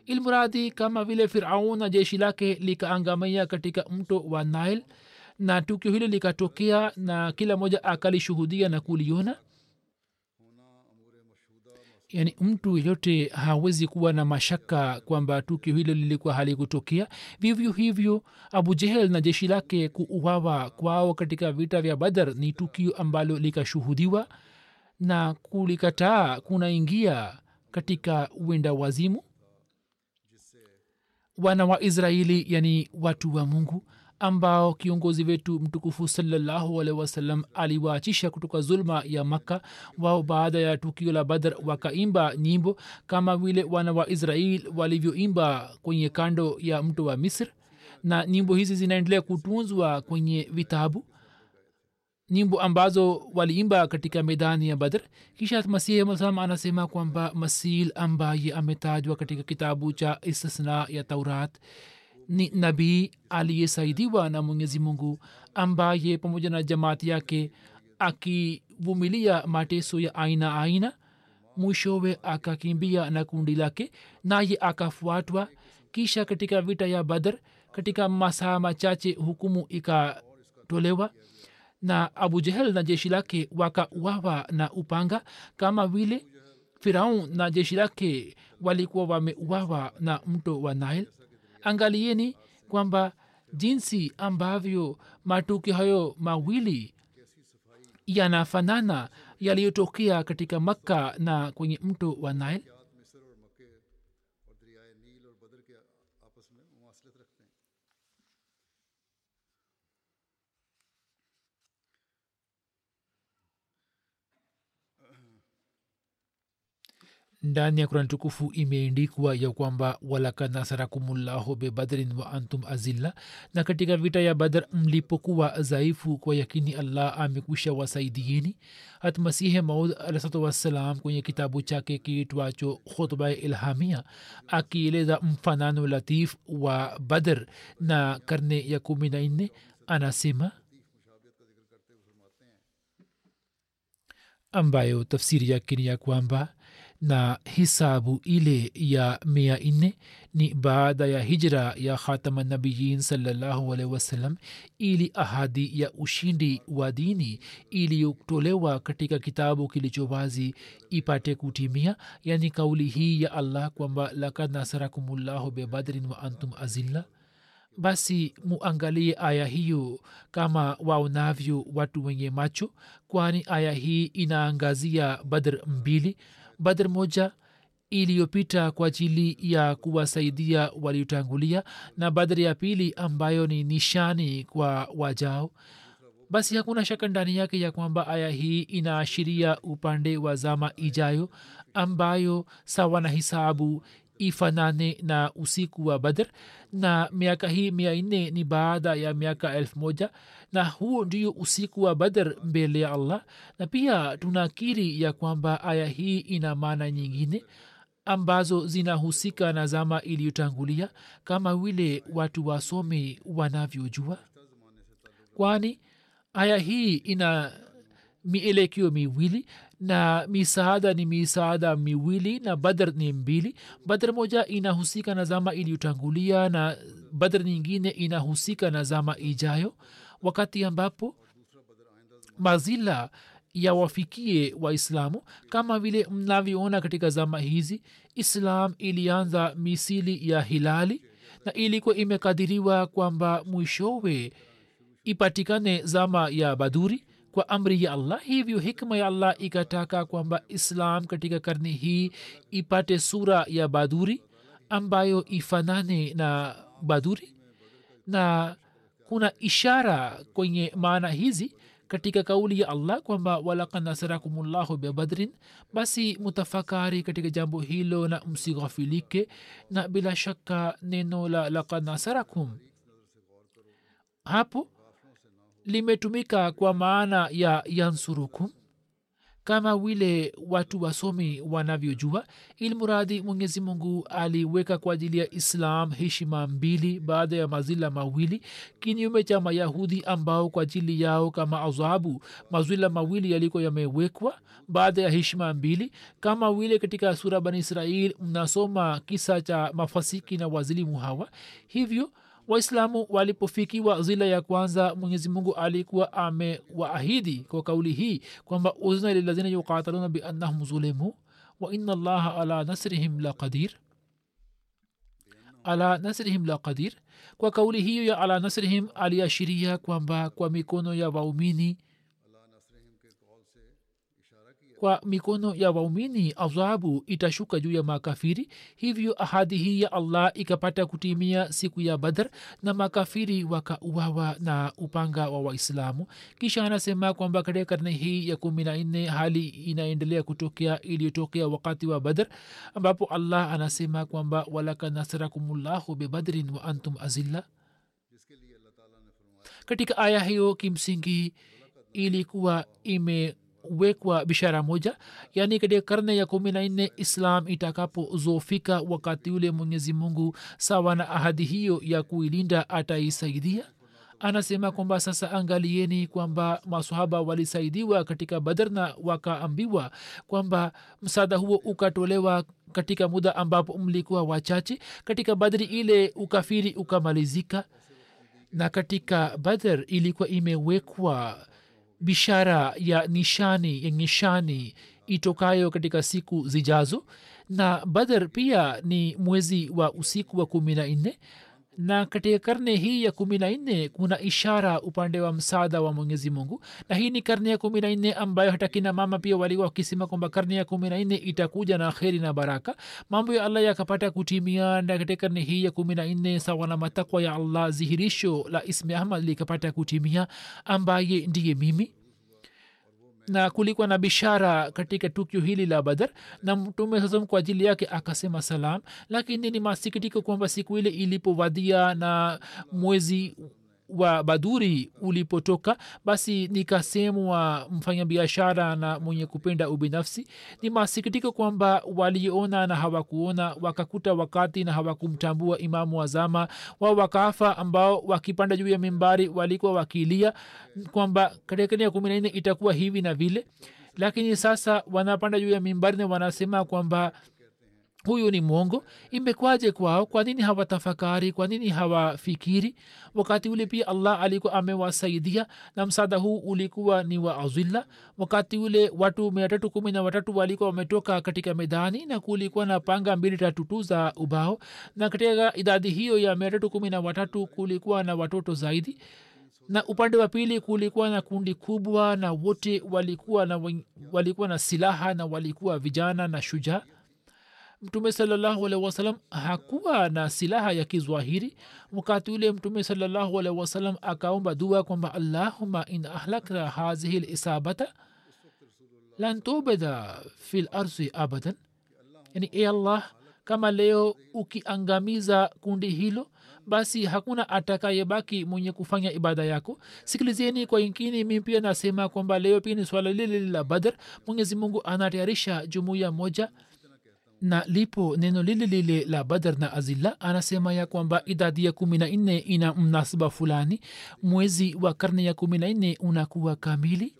Ilmuradi kama vile firaun na jeshi lake likaangamia katika mto wa nil na tukio hilo likatokea na kila moja akalishuhudia na kuliona yaani mtu yeyote hawezi kuwa na mashaka kwamba tukio hilo lilikuwa halikutokea. Vivyo hivyo abu jehel na jeshi lake kuuawa kwao katika vita vya badar ni tukio ambalo likashuhudiwa na kulikataa kunaingia katika uenda wazimu. Wana wa israeli yani watu wa mungu ambao kiongozi wetu mtukufu salallahu alehi wasallam aliwaachisha kutoka zulma ya makka. Wao baada ya tukio la badr wakaimba nyimbo kama vile wana wa israel walivyoimba kwenye kando ya mto wa misr. Na nyimbo hizi zinaendelea kutunzwa kwenye vitabu nyimbo ambazo waliimba katika medani ya badr. Kisha masihi msalam anasema kwamba masil ambaye ametajwa katika kitabu cha istisna ya taurat ni nabii aliyesaidiwa na mwenyezi mungu ambaye pamoja na jamaati yake akivumilia mateso ya aina aina mwishowe akakimbia na kundi lake naye akafuatwa. Kisha katika vita ya badr katika masaa machache hukumu ikatolewa na abu jehel na jeshi lake wakauawa na upanga kama vile firaun na jeshi lake walikuwa wameuawa na mto wa nile angalieni kwamba jinsi ambavyo matukio hayo mawili yanafanana yaliyotokea katika makka na kwenye mto wa nile ndani ya kurani tukufu imeendikwa ya kwamba walakad nasarakumullahu bebadrin wa antum azilla na katika vita ya badr mlipokuwa dhaifu kwa yakini allah amekwisha wasaidieni. Hat masihe maud alahsatu wassalam kwenye kitabu chake kiitwacho khutba ilhamia akieleza mfanano latif wa badr na karne ya kumi na nne anasema ambayo tafsiri yake ni ya kwamba na hisabu ile ya mia nne ni baada ya hijra ya khatama nabiyin salallahu alaihi wasallam ili ahadi ya ushindi wa dini iliyotolewa katika kitabu kilicho wazi ipate kutimia. Yani kauli hii ya allah kwamba lakad nasarakumullahu bebadrin wa antum azilla. Basi muangalie aya hiyo kama waonavyo watu wenye macho kwani aya hii inaangazia badr mbili badr moja iliyopita kwa ajili ya kuwasaidia waliotangulia na badri ya pili ambayo ni nishani kwa wajao. Basi hakuna shaka ndani yake ya kwamba aya hii inaashiria upande wa zama ijayo ambayo sawa na hisabu ifanane na usiku wa badr na miaka hii mia nne ni baada ya miaka elfu moja na huo ndio usiku wa badr mbele ya allah. Na pia tunakiri ya kwamba aya hii ina maana nyingine ambazo zinahusika na zama iliyotangulia kama vile watu wasomi wanavyojua. Kwani aya hii ina mielekeo miwili na misaada ni misaada miwili na badr ni mbili. Badr moja inahusika na zama iliyotangulia na badr nyingine inahusika na zama ijayo wakati ambapo mazila yawafikie waislamu. Kama vile mnavyoona katika zama hizi islam ilianza misili ya hilali na ilikuwa imekadiriwa kwamba mwishowe ipatikane zama ya baduri kwa amri ya allah hivyo hikma ya allah ikataka kwamba islam katika karni hii ipate sura ya baduri ambayo ifanane na baduri na kuna ishara kwenye maana hizi katika kauli ya allah kwamba walakad nasarakumullahu bibadrin basi mutafakari katika jambo hilo na msighafilike na bila shaka neno la lakad nasarakum hapo limetumika kwa maana ya yansurukum kama vile watu wasomi wanavyojua ilmuradhi mwenyezi mungu aliweka kwa ajili ya islam heshima mbili baada ya mazila mawili kinyume cha mayahudi ambao kwa ajili yao kama azabu mazila mawili yaliko yamewekwa baada ya heshima mbili kama vile katika sura bani israil mnasoma kisa cha mafasiki na wazilimu hawa. Hivyo waislamu walipofikiwa zila ya kwanza mwenyezi mungu alikuwa amewaahidi kwa kauli hii kwamba uzna lilazina yuqataluna biannahum zulimu wa ina allaha ala nasrihim la qadir. Ala nasrihim la qadir. Kwa kauli hiyo ya ala nasrihim aliashiria kwamba kwa mikono ya waumini kwa mikono ya waumini adhabu itashuka juu ya makafiri. Hivyo ahadi hii ya allah ikapata kutimia siku ya badr na makafiri wakauawa na upanga wa waislamu. Kisha anasema kwamba katika karne hii ya kumi na nne hali inaendelea kutokea iliyotokea wakati wa badr ambapo allah anasema kwamba walaka nasarakumullahu bibadrin wa antum azilla. Katika aya hiyo kimsingi ilikuwa ime wekwa bishara moja yaani katika karne ya kumi na nne islam itakapozofika wakati ule mwenyezi mungu sawa na ahadi hiyo ya kuilinda ataisaidia. Anasema kwamba sasa angalieni kwamba masahaba walisaidiwa katika badar na wakaambiwa kwamba msaada huo ukatolewa katika muda ambapo mlikuwa wachache katika badri ile ukafiri ukamalizika. Na katika badr ilikuwa imewekwa bishara ya nishani ya nishani itokayo katika siku zijazo. Na badr pia ni mwezi wa usiku wa kumi na nne na katika karne hii ya kumi na nne kuna ishara upande wa msaada wa mwenyezi mungu. Na hii ni karne ya kumi na nne ambayo hata kina mama pia walikuwa wakisema kwamba karne ya kumi na nne itakuja na kheri na baraka. Mambo ya allah yakapata kutimia na katika karne hii ya kumi na nne sawa na matakwa ya allah dhihirisho la ismi ahmad likapata kutimia ambaye ndiye mimi na kulikuwa na bishara katika tukio hili la badar na mtume sasam kwa ajili yake akasema salam. Lakini ni masikitiko kwamba siku ile ilipowadia na mwezi wa baduri ulipotoka basi nikasemwa mfanya biashara na mwenye kupenda ubinafsi. Ni masikitiko kwamba waliona na hawakuona wakakuta wakati na hawakumtambua imamu wa wao wakafa ambao wakipanda juu ya mimbari walikuwa wakilia kwamba katika kumi na nne itakuwa hivi na vile. Lakini sasa wanapanda juu ya mimbari na wanasema kwamba huyu ni mwongo. Imekwaje kwao? Kwa nini hawatafakari? Kwa nini hawafikiri? Wakati ule pia allah alikuwa amewasaidia na msaada huu ulikuwa ni wa azilla. Wakati ule watu mia kumi na watatu walikuwa wametoka katika medani na kulikuwa na panga mbili tatu tu za ubao. Na katika idadi hiyo ya mia kumi na watatu kulikuwa na watoto zaidi. Na upande wa pili kulikuwa na kundi kubwa na wote walikuwa na, walikuwa na silaha na walikuwa vijana na shujaa mtume salallahu hakuwa na silaha ya kizwahiri. Wakati ule mtume salallahu akaomba dua kwamba allahuma in ahlakta hazihi lisabata lan tubeda fi larzi abadan. Yani e allah kama leo ukiangamiza kundi hilo basi hakuna atakayebaki mwenye kufanya ibada yako. Sikilizeni kwa inkini mi pia nasema kwamba leo pia ni swala lile badr. Mwenyezi mungu anatayarisha jumuiya moja na lipo neno lile lile la badr na azilla anasema ya kwamba idadi ya kumi na nne ina mnasaba fulani. Mwezi wa karne ya kumi na nne unakuwa kamili.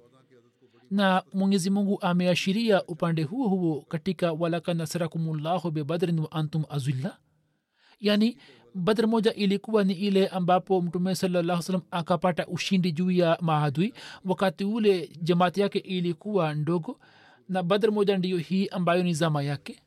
Na mwenyezi mungu ameashiria upande huo huo katika walaka nasarakumullahu bebadrin wa antum azilla. Yani badr moja ilikuwa ni ile ambapo mtume salallahu salam akapata ushindi juu ya maadui. Wakati ule jamaati yake ilikuwa ndogo na badr moja ndiyo hii ambayo ni zama yake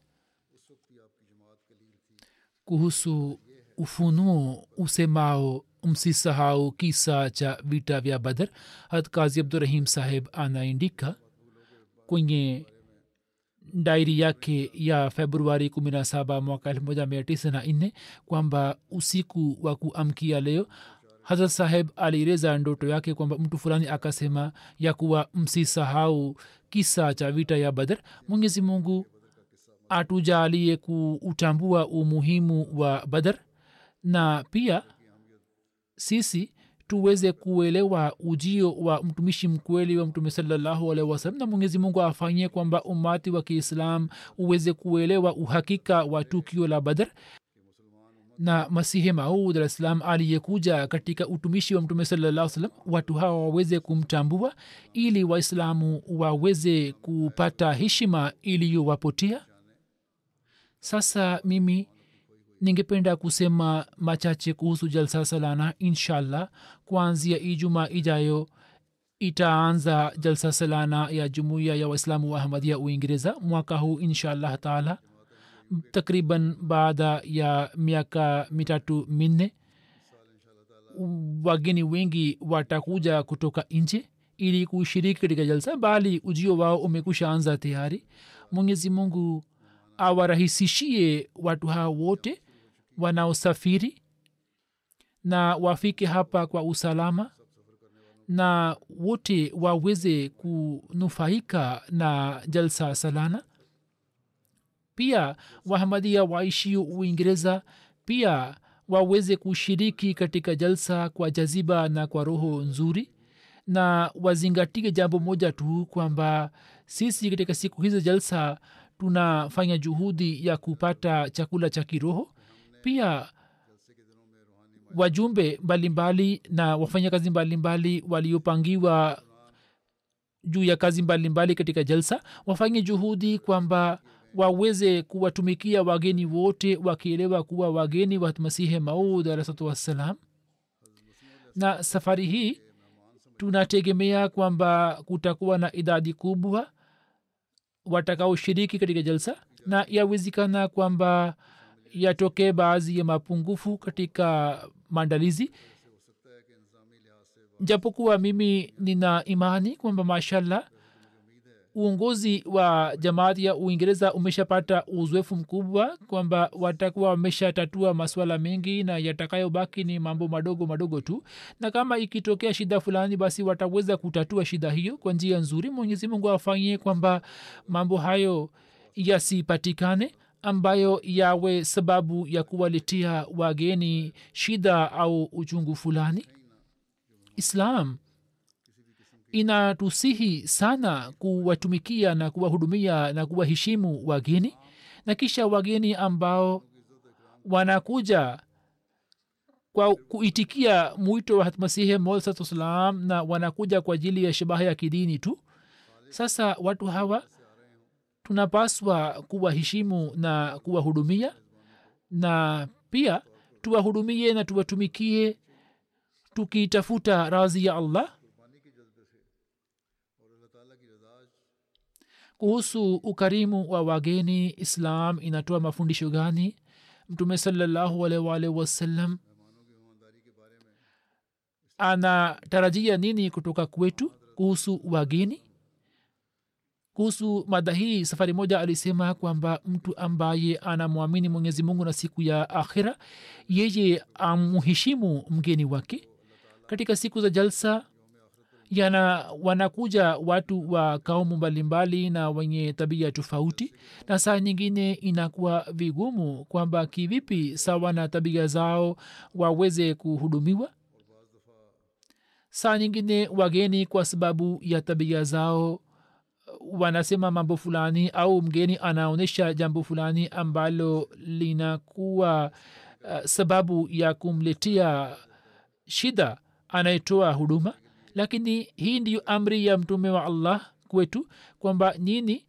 kuhusu ufunuo usemao msisahau kisa cha vita vya badr hat kazi abdurahim saheb anaindika kwenye dairi yake ya februari 17 mwaka 1994 kwamba usiku wa kuamkia leo hazrat saheb alieleza ndoto yake kwamba mtu fulani akasema ya kuwa msisahau kisa cha vita ya badr mwenyezi mungu atujalie kuutambua umuhimu wa badar na pia sisi tuweze kuelewa ujio wa mtumishi mkweli wa mtume salallahu alehi wasalam na mwenyezi mungu afanyie kwamba umati wa kiislam uweze kuelewa uhakika wa tukio la badar na masihi maud alah salam aliyekuja katika utumishi wa mtume salallah salam watu hawa waweze kumtambua ili waislamu waweze kupata heshima iliyowapotea sasa mimi ningependa kusema machache kuhusu jalsa salana inshallah. Kuanzia ijuma ijayo itaanza jalsa salana ya jumuiya ya waislamu wa ahmadia uingereza mwaka huu inshallah taala. Takriban baada ya miaka mitatu minne wageni wengi watakuja kutoka nje ili kushiriki katika jalsa bali ujio wao umekusha anza tayari. Mwenyezi mungu awarahisishie watu hao wote wanaosafiri na wafike hapa kwa usalama na wote waweze kunufaika na jalsa salana. Pia wahamadia waishio uingereza pia waweze kushiriki katika jalsa kwa jaziba na kwa roho nzuri na wazingatie jambo moja tu kwamba sisi katika siku hizi jalsa tunafanya juhudi ya kupata chakula cha kiroho. Pia wajumbe mbalimbali na wafanyakazi mbalimbali waliopangiwa juu ya kazi mbalimbali mbali katika jalsa wafanye juhudi kwamba waweze kuwatumikia wageni wote wakielewa kuwa wageni wa masihi maud alahsatu wassalam. Na safari hii tunategemea kwamba kutakuwa na idadi kubwa watakaoshiriki katika jalsa na yawezekana kwamba yatokee baadhi ya mapungufu katika maandalizi. Japokuwa mimi nina imani kwamba mashallah uongozi wa jamaati ya uingereza umeshapata uzoefu mkubwa kwamba watakuwa wameshatatua maswala mengi na yatakayobaki ni mambo madogo madogo tu. Na kama ikitokea shida fulani basi wataweza kutatua shida hiyo kwa njia nzuri. Mwenyezi mungu afanyie kwamba mambo hayo yasipatikane ambayo yawe sababu ya kuwaletea wageni shida au uchungu fulani. Islam inatusihi sana kuwatumikia na kuwahudumia na kuwaheshimu wageni na kisha wageni ambao wanakuja kwa kuitikia mwito wa masihi msatusalam na wanakuja kwa ajili ya shabaha ya kidini tu. Sasa watu hawa tunapaswa kuwaheshimu na kuwahudumia na pia tuwahudumie na tuwatumikie tukitafuta razi ya allah kuhusu ukarimu wa wageni islam inatoa mafundisho gani? Mtume salallahu alwalh wasallam anatarajia nini kutoka kwetu kuhusu wageni? Kuhusu mada hii safari moja alisema kwamba mtu ambaye anamwamini mwenyezi mungu na siku ya akhira yeye amheshimu mgeni wake. Katika siku za jalsa yana wanakuja watu wa kaumu mbalimbali na wenye tabia tofauti na saa nyingine inakuwa vigumu kwamba kivipi sawa na tabia zao waweze kuhudumiwa. Saa nyingine wageni kwa sababu ya tabia zao wanasema mambo fulani au mgeni anaonyesha jambo fulani ambalo linakuwa uh, sababu ya kumletea shida anayetoa huduma lakini hii ndiyo amri ya mtume wa allah kwetu kwamba nyini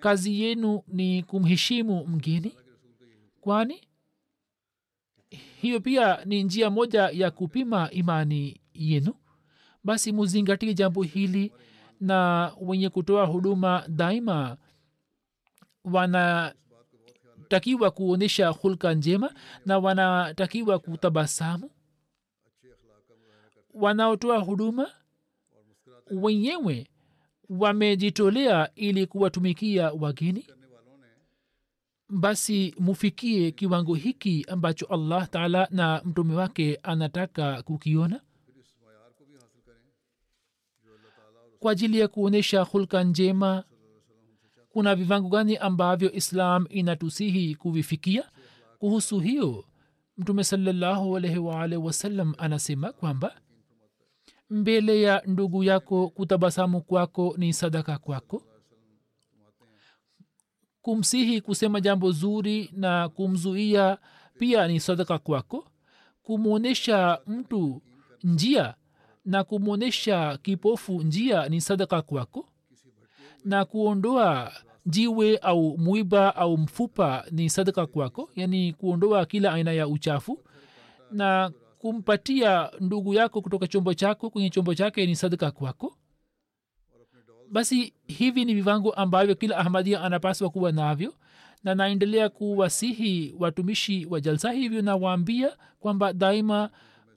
kazi yenu ni kumheshimu mgeni. Kwani hiyo pia ni njia moja ya kupima imani yenu. Basi muzingatie jambo hili na wenye kutoa huduma daima wanatakiwa kuonyesha hulka njema na wanatakiwa kutabasamu wanaotoa huduma wenyewe wamejitolea ili kuwatumikia wageni. Basi mufikie kiwango hiki ambacho allah taala na mtume wake anataka kukiona. Kwa ajili ya kuonyesha hulka njema kuna vivango gani ambavyo islam inatusihi kuvifikia? Kuhusu hiyo mtume waalihi wasallam anasema kwamba mbele ya ndugu yako kutabasamu kwako ni sadaka kwako. Kumsihi kusema jambo zuri na kumzuia pia ni sadaka kwako. Kumwonyesha mtu njia na kumwonyesha kipofu njia ni sadaka kwako. Na kuondoa jiwe au mwiba au mfupa ni sadaka kwako yaani kuondoa kila aina ya uchafu. Na kumpatia ndugu yako kutoka chombo chako kwenye chombo chake ni sadaka kwako. Basi hivi ni vivango ambavyo kila ahmadia anapaswa kuwa navyo na naendelea kuwasihi watumishi wa jalsa hivyo nawaambia kwamba daima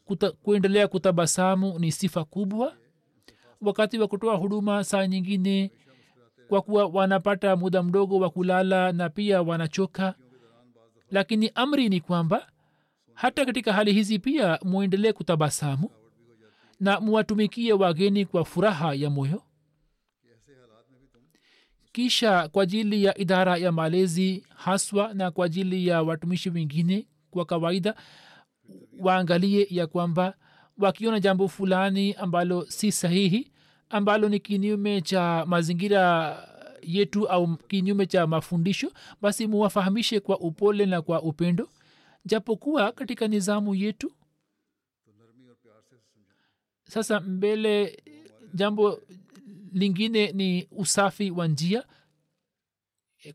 kuta, kuendelea kutabasamu ni sifa kubwa. Wakati wa kutoa huduma saa nyingine kwa kuwa wanapata muda mdogo wa kulala na pia wanachoka lakini amri ni kwamba hata katika hali hizi pia mwendelee kutabasamu na muwatumikie wageni kwa furaha ya moyo. Kisha kwa ajili ya idara ya malezi haswa na kwa ajili ya watumishi wengine kwa kawaida waangalie ya kwamba wakiona jambo fulani ambalo si sahihi ambalo ni kinyume cha mazingira yetu au kinyume cha mafundisho basi muwafahamishe kwa upole na kwa upendo japokuwa katika nizamu yetu sasa mbele jambo lingine ni usafi wa njia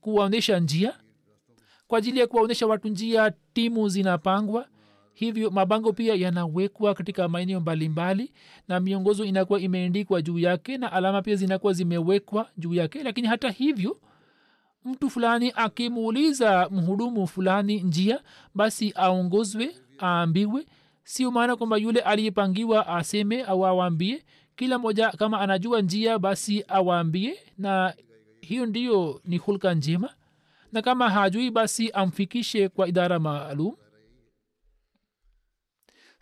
kuwaonyesha njia. Kwa ajili ya kuwaonyesha watu njia timu zinapangwa. Hivyo mabango pia yanawekwa katika maeneo mbalimbali na miongozo inakuwa imeendikwa juu yake na alama pia zinakuwa zimewekwa juu yake. Lakini hata hivyo mtu fulani akimuuliza mhudumu fulani njia basi aongozwe aambiwe. Sio maana kwamba yule aliyepangiwa aseme au awaambie. Kila moja kama anajua njia basi awaambie na hiyo ndiyo ni hulka njema. Na kama hajui basi amfikishe kwa idara maalum.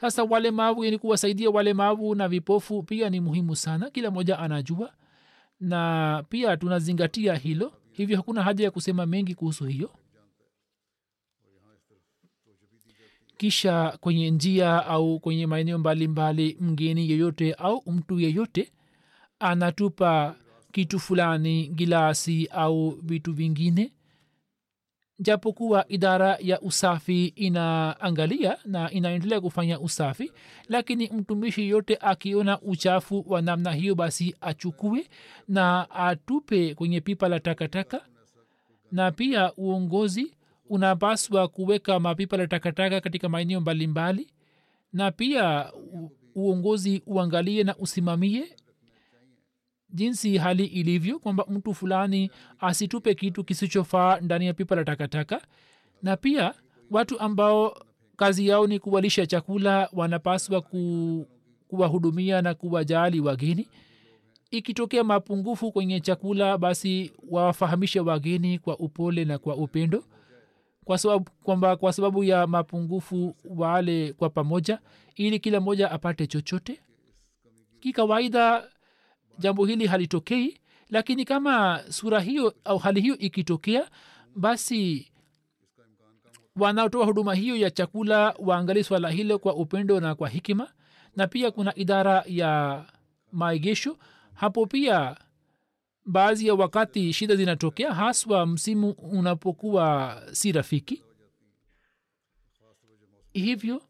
Sasa walemavu yani kuwasaidia walemavu na vipofu pia ni muhimu sana. Kila moja anajua. Na pia tunazingatia hilo hivyo hakuna haja ya kusema mengi kuhusu hiyo. Kisha kwenye njia au kwenye maeneo mbalimbali mgeni yeyote au mtu yeyote anatupa kitu fulani gilasi au vitu vingine japokuwa idara ya usafi inaangalia na inaendelea kufanya usafi lakini mtumishi yote akiona uchafu wa namna hiyo basi achukue na atupe kwenye pipa la takataka. Na pia uongozi unapaswa kuweka mapipa la takataka katika maeneo mbalimbali. Na pia uongozi uangalie na usimamie jinsi hali ilivyo kwamba mtu fulani asitupe kitu kisichofaa ndani ya pipa la takataka. Na pia watu ambao kazi yao ni kuwalisha chakula wanapaswa ku, kuwahudumia na kuwajali wageni. Ikitokea mapungufu kwenye chakula basi wawafahamishe wageni kwa upole na kwa upendo. Kwa sababu kwamba kwa sababu ya mapungufu wale kwa pamoja ili kila mmoja apate chochote. Kikawaida jambo hili halitokei lakini kama sura hiyo au hali hiyo ikitokea basi wanaotoa huduma hiyo ya chakula waangalie swala hilo kwa upendo na kwa hikima na pia kuna idara ya maegesho. Hapo pia baadhi ya wakati shida zinatokea haswa msimu unapokuwa si rafiki. Hivyo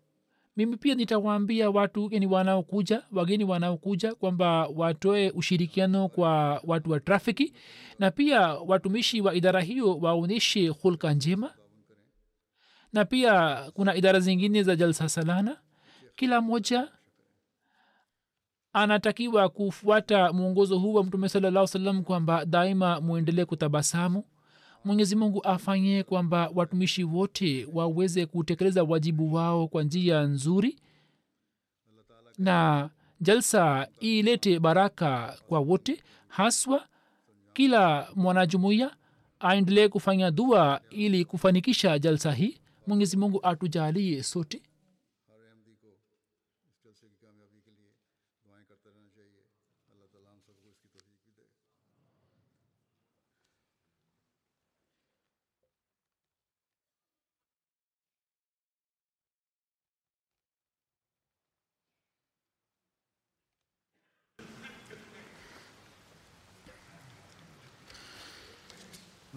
mimi pia nitawaambia watu yani wanaokuja wageni wanaokuja kwamba watoe ushirikiano kwa watu wa trafiki na pia watumishi wa idara hiyo waonyeshe hulka njema. Na pia kuna idara zingine za jalsa salana. Kila mmoja anatakiwa kufuata mwongozo huu wa mtume salallah salam kwamba daima mwendelee kutabasamu mwenyezi mungu afanye kwamba watumishi wote waweze kutekeleza wajibu wao kwa njia nzuri na jalsa ilete baraka kwa wote haswa kila mwanajumuiya aendelee kufanya dua ili kufanikisha jalsa hii. Mwenyezi mungu atujalie sote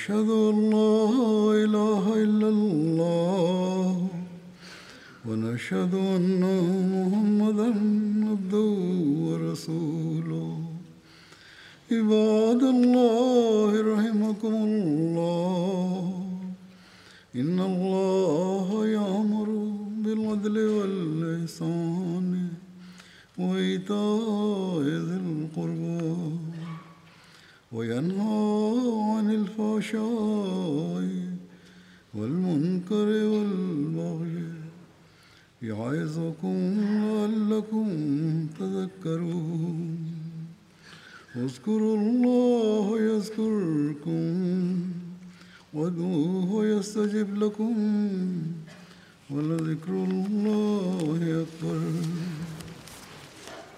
أشهد أن لا إله إلا الله ونشهد أن